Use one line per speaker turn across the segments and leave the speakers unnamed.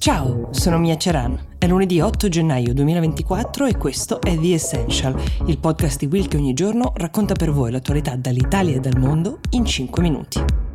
Ciao, sono Mia Ceran. È lunedì 8 gennaio 2024 e questo è The Essential, il podcast di Will che ogni giorno racconta per voi l'attualità dall'Italia e dal mondo in 5 minuti.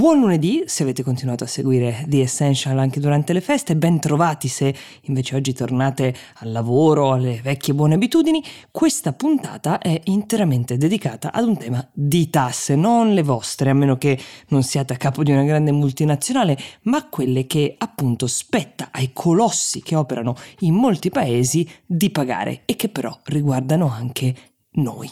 Buon lunedì se avete continuato a seguire The Essential anche durante le feste, ben trovati se invece oggi tornate al lavoro, alle vecchie buone abitudini. Questa puntata è interamente dedicata ad un tema di tasse, non le vostre, a meno che non siate a capo di una grande multinazionale, ma quelle che appunto spetta ai colossi che operano in molti paesi di pagare e che però riguardano anche noi.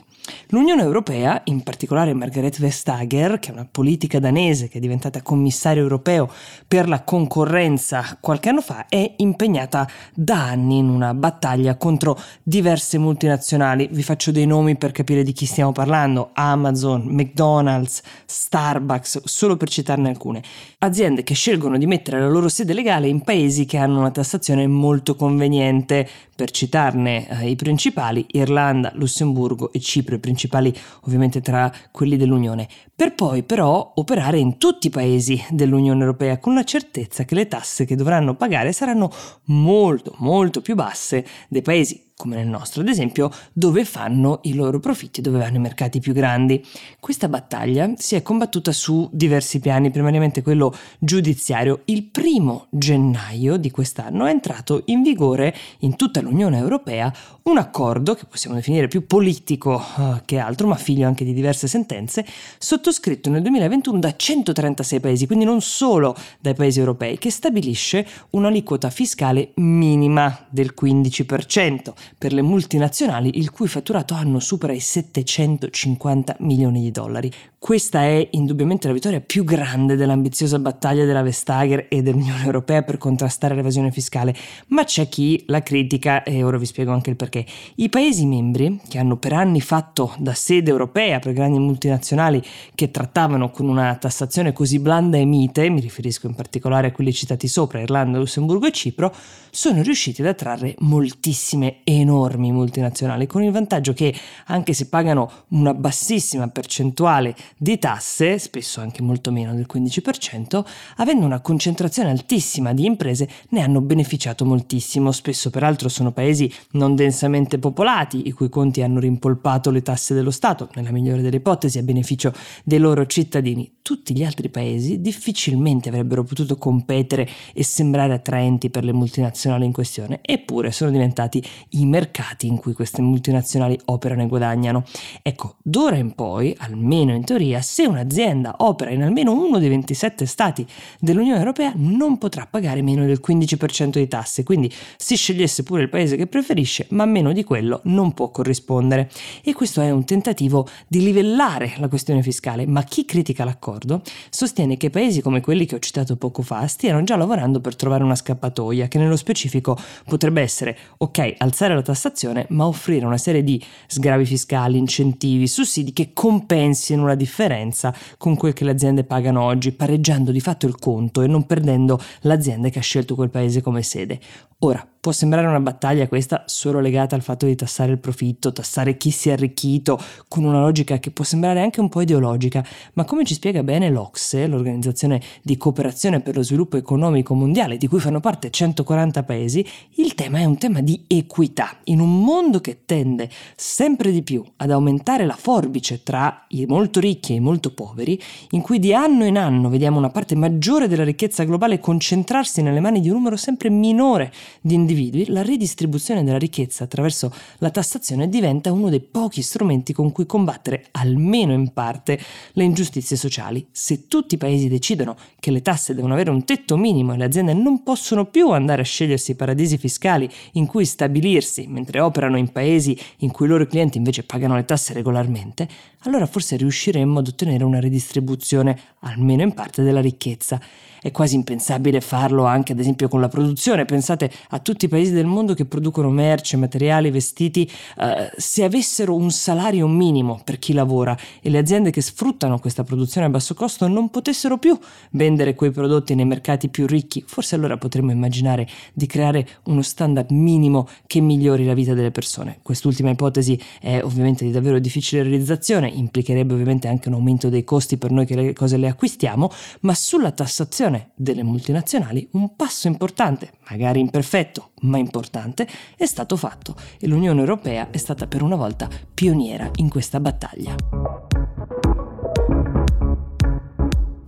L'Unione Europea, in particolare Margrethe Vestager, che è una politica danese che è diventata commissario europeo per la concorrenza qualche anno fa, è impegnata da anni in una battaglia contro diverse multinazionali. Vi faccio dei nomi per capire di chi stiamo parlando: Amazon, McDonald's, Starbucks, solo per citarne alcune. Aziende che scelgono di mettere la loro sede legale in paesi che hanno una tassazione molto conveniente. Per citarne eh, i principali, Irlanda, Lussemburgo e Cipro principali ovviamente tra quelli dell'Unione, per poi però operare in tutti i paesi dell'Unione Europea con la certezza che le tasse che dovranno pagare saranno molto molto più basse dei paesi come nel nostro ad esempio, dove fanno i loro profitti, dove vanno i mercati più grandi. Questa battaglia si è combattuta su diversi piani, primariamente quello giudiziario. Il primo gennaio di quest'anno è entrato in vigore in tutta l'Unione Europea un accordo che possiamo definire più politico uh, che altro, ma figlio anche di diverse sentenze, sottoscritto nel 2021 da 136 paesi, quindi non solo dai paesi europei, che stabilisce un'aliquota fiscale minima del 15% per le multinazionali il cui fatturato anno supera i 750 milioni di dollari. Questa è indubbiamente la vittoria più grande dell'ambiziosa battaglia della Vestager e dell'Unione Europea per contrastare l'evasione fiscale, ma c'è chi la critica e ora vi spiego anche il perché. I Paesi membri, che hanno per anni fatto da sede europea per grandi multinazionali che trattavano con una tassazione così blanda e mite, mi riferisco in particolare a quelli citati sopra, Irlanda, Lussemburgo e Cipro, sono riusciti ad attrarre moltissime enormi multinazionali, con il vantaggio che anche se pagano una bassissima percentuale di tasse, spesso anche molto meno del 15%, avendo una concentrazione altissima di imprese ne hanno beneficiato moltissimo, spesso peraltro sono paesi non densamente popolati, i cui conti hanno rimpolpato le tasse dello Stato, nella migliore delle ipotesi a beneficio dei loro cittadini. Tutti gli altri paesi difficilmente avrebbero potuto competere e sembrare attraenti per le multinazionali in questione, eppure sono diventati i mercati in cui queste multinazionali operano e guadagnano. Ecco, d'ora in poi, almeno in teoria, se un'azienda opera in almeno uno dei 27 stati dell'Unione Europea, non potrà pagare meno del 15% di tasse, quindi si scegliesse pure il paese che preferisce, ma meno di quello non può corrispondere. E questo è un tentativo di livellare la questione fiscale, ma chi critica l'accordo sostiene che paesi come quelli che ho citato poco fa stiano già lavorando per trovare una scappatoia, che nello specifico potrebbe essere, ok, alzare la tassazione, ma offrire una serie di sgravi fiscali, incentivi, sussidi che compensino differenza differenza con quel che le aziende pagano oggi, pareggiando di fatto il conto e non perdendo l'azienda che ha scelto quel paese come sede. Ora, può sembrare una battaglia questa solo legata al fatto di tassare il profitto, tassare chi si è arricchito, con una logica che può sembrare anche un po' ideologica, ma come ci spiega bene l'Ocse, l'Organizzazione di cooperazione per lo sviluppo economico mondiale, di cui fanno parte 140 paesi, il tema è un tema di equità. In un mondo che tende sempre di più ad aumentare la forbice tra i molto ricchi e i molto poveri, in cui di anno in anno vediamo una parte maggiore della ricchezza globale concentrarsi nelle mani di un numero sempre minore di individui, la ridistribuzione della ricchezza attraverso la tassazione diventa uno dei pochi strumenti con cui combattere, almeno in parte, le ingiustizie sociali. Se tutti i paesi decidono che le tasse devono avere un tetto minimo e le aziende non possono più andare a scegliersi i paradisi fiscali in cui stabilirsi mentre operano in paesi in cui i loro clienti invece pagano le tasse regolarmente, allora forse riusciremmo ad ottenere una ridistribuzione, almeno in parte, della ricchezza. È quasi impensabile farlo anche ad esempio con la produzione, pensate a tutti i paesi del mondo che producono merce, materiali, vestiti, eh, se avessero un salario minimo per chi lavora e le aziende che sfruttano questa produzione a basso costo non potessero più vendere quei prodotti nei mercati più ricchi, forse allora potremmo immaginare di creare uno standard minimo che migliori la vita delle persone. Quest'ultima ipotesi è ovviamente di davvero difficile realizzazione, implicherebbe ovviamente anche un aumento dei costi per noi che le cose le acquistiamo, ma sulla tassazione delle multinazionali un passo importante, magari imperfetto, ma importante, è stato fatto e l'Unione Europea è stata per una volta pioniera in questa battaglia.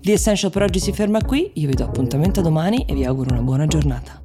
The Essential per oggi si ferma qui, io vi do appuntamento domani e vi auguro una buona giornata.